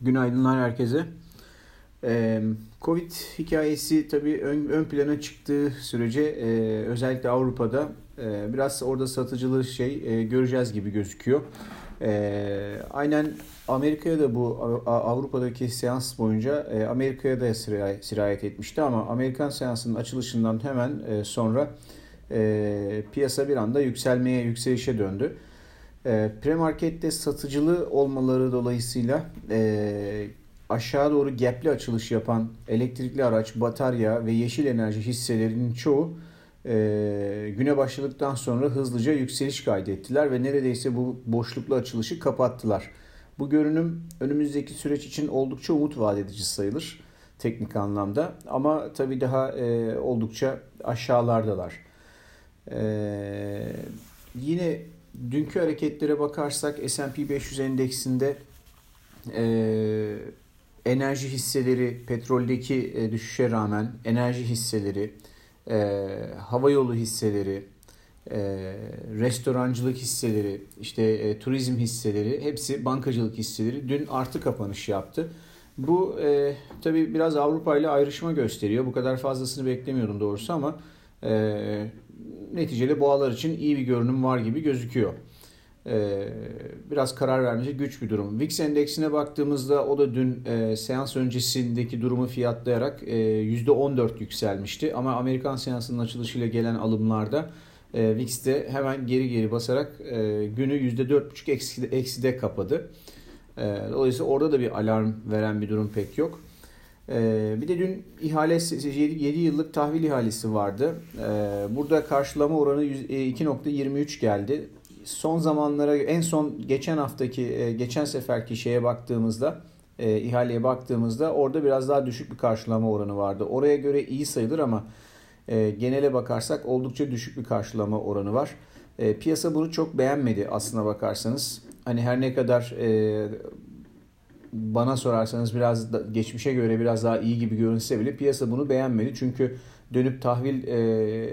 Günaydınlar herkese. Covid hikayesi tabii ön, ön plana çıktığı sürece özellikle Avrupa'da biraz orada satıcılı şey göreceğiz gibi gözüküyor. Aynen Amerika'ya da bu Avrupa'daki seans boyunca e, Amerika'ya da sirayet etmişti ama Amerikan seansının açılışından hemen sonra piyasa bir anda yükselmeye, yükselişe döndü. E, premarkette satıcılı olmaları dolayısıyla e, aşağı doğru gapli açılış yapan elektrikli araç, batarya ve yeşil enerji hisselerinin çoğu e, güne başladıktan sonra hızlıca yükseliş kaydettiler ve neredeyse bu boşluklu açılışı kapattılar. Bu görünüm önümüzdeki süreç için oldukça umut vaat edici sayılır teknik anlamda ama tabii daha e, oldukça aşağılardalar. E, yine dünkü hareketlere bakarsak S&P 500 endeksinde e, enerji hisseleri petroldeki e, düşüşe rağmen enerji hisseleri, e, hava yolu hisseleri, e, restorancılık hisseleri, işte e, turizm hisseleri, hepsi bankacılık hisseleri dün artı kapanış yaptı. Bu e, tabii biraz Avrupa ile ayrışma gösteriyor. Bu kadar fazlasını beklemiyordum doğrusu ama e, neticede boğalar için iyi bir görünüm var gibi gözüküyor. Ee, biraz karar vermesi güç bir durum. VIX endeksine baktığımızda o da dün e, seans öncesindeki durumu fiyatlayarak e, %14 yükselmişti. Ama Amerikan seansının açılışıyla gelen alımlarda e, VIX'te hemen geri geri basarak e, günü %4,5 ekside, ekside kapadı. E, dolayısıyla orada da bir alarm veren bir durum pek yok. E, bir de dün ihale 7 yıllık tahvil ihalesi vardı. E, burada karşılama oranı 2.23 geldi son zamanlara en son geçen haftaki e, geçen seferki şeye baktığımızda e, ihaleye baktığımızda orada biraz daha düşük bir karşılama oranı vardı. Oraya göre iyi sayılır ama e, genele bakarsak oldukça düşük bir karşılama oranı var. E, piyasa bunu çok beğenmedi aslına bakarsanız. Hani her ne kadar e, bana sorarsanız biraz da, geçmişe göre biraz daha iyi gibi görünse bile piyasa bunu beğenmedi. Çünkü dönüp tahvil e,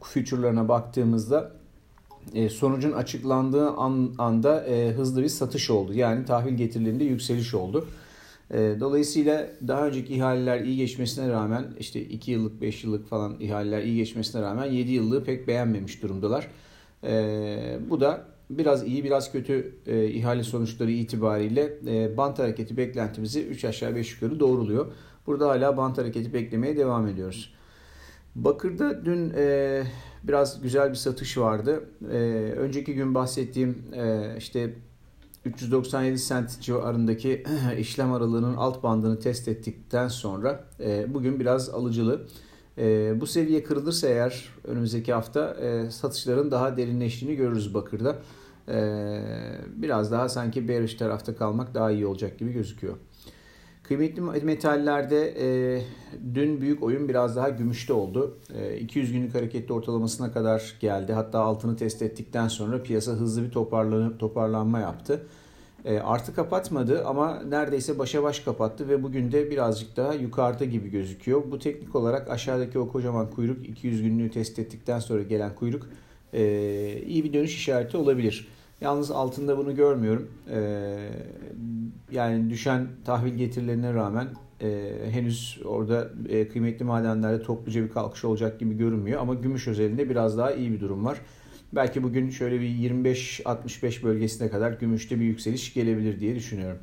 future'larına baktığımızda e, sonucun açıklandığı an, anda e, hızlı bir satış oldu. Yani tahvil getirilerinde yükseliş oldu. E, dolayısıyla daha önceki ihaleler iyi geçmesine rağmen işte 2 yıllık 5 yıllık falan ihaleler iyi geçmesine rağmen 7 yıllığı pek beğenmemiş durumdalar. E, bu da biraz iyi biraz kötü e, ihale sonuçları itibariyle e, bant hareketi beklentimizi 3 aşağı 5 yukarı doğruluyor. Burada hala bant hareketi beklemeye devam ediyoruz. Bakır'da dün e, biraz güzel bir satış vardı. E, önceki gün bahsettiğim e, işte 397 sent civarındaki işlem aralığının alt bandını test ettikten sonra e, bugün biraz alıcılı. E, bu seviye kırılırsa eğer önümüzdeki hafta e, satışların daha derinleştiğini görürüz Bakır'da. E, biraz daha sanki bearish tarafta kalmak daha iyi olacak gibi gözüküyor. Kıymetli metallerde e, dün büyük oyun biraz daha gümüşte oldu. E, 200 günlük hareketli ortalamasına kadar geldi. Hatta altını test ettikten sonra piyasa hızlı bir toparlan toparlanma yaptı. E, artı kapatmadı ama neredeyse başa baş kapattı ve bugün de birazcık daha yukarıda gibi gözüküyor. Bu teknik olarak aşağıdaki o kocaman kuyruk 200 günlüğü test ettikten sonra gelen kuyruk e, iyi bir dönüş işareti olabilir. Yalnız altında bunu görmüyorum. Ee, yani düşen tahvil getirilerine rağmen e, henüz orada e, kıymetli madenlerde topluca bir kalkış olacak gibi görünmüyor. Ama gümüş özelinde biraz daha iyi bir durum var. Belki bugün şöyle bir 25-65 bölgesine kadar gümüşte bir yükseliş gelebilir diye düşünüyorum.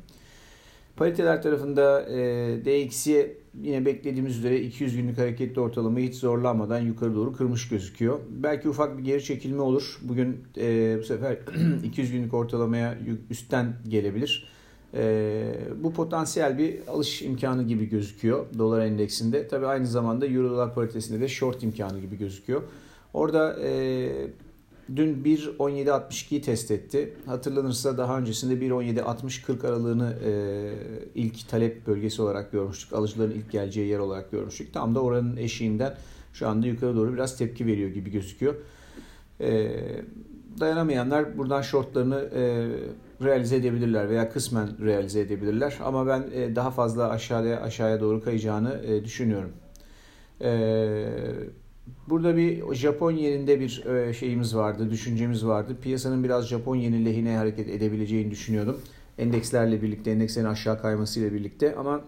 Pariteler tarafında e, DXY yine beklediğimiz üzere 200 günlük hareketli ortalamayı hiç zorlanmadan yukarı doğru kırmış gözüküyor. Belki ufak bir geri çekilme olur. Bugün e, bu sefer 200 günlük ortalamaya üstten gelebilir. E, bu potansiyel bir alış imkanı gibi gözüküyor dolar endeksinde. Tabi aynı zamanda euro dolar paritesinde de short imkanı gibi gözüküyor. Orada e, Dün 1.17.62'yi test etti. Hatırlanırsa daha öncesinde 1.17.60-40 aralığını e, ilk talep bölgesi olarak görmüştük. Alıcıların ilk geleceği yer olarak görmüştük. Tam da oranın eşiğinden şu anda yukarı doğru biraz tepki veriyor gibi gözüküyor. E, dayanamayanlar buradan shortlarını e, realize edebilirler veya kısmen realize edebilirler. Ama ben e, daha fazla aşağıya aşağıya doğru kayacağını e, düşünüyorum. Eee Burada bir Japon yerinde bir e, şeyimiz vardı, düşüncemiz vardı. Piyasanın biraz Japon yeni lehine hareket edebileceğini düşünüyordum. Endekslerle birlikte, endekslerin aşağı kaymasıyla birlikte ama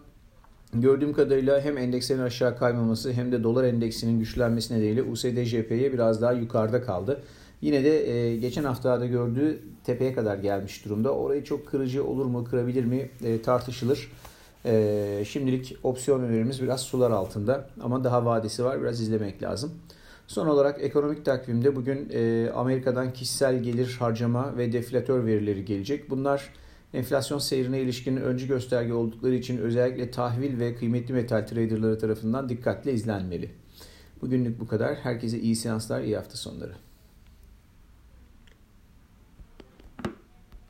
gördüğüm kadarıyla hem endekslerin aşağı kaymaması hem de dolar endeksinin güçlenmesi nedeniyle USD JP'ye biraz daha yukarıda kaldı. Yine de e, geçen haftada gördüğü tepeye kadar gelmiş durumda. Orayı çok kırıcı olur mu, kırabilir mi e, tartışılır. E, şimdilik opsiyon önerimiz biraz sular altında ama daha vadesi var biraz izlemek lazım. Son olarak ekonomik takvimde bugün e, Amerika'dan kişisel gelir harcama ve deflatör verileri gelecek. Bunlar enflasyon seyrine ilişkin öncü gösterge oldukları için özellikle tahvil ve kıymetli metal traderları tarafından dikkatle izlenmeli. Bugünlük bu kadar. Herkese iyi seanslar, iyi hafta sonları.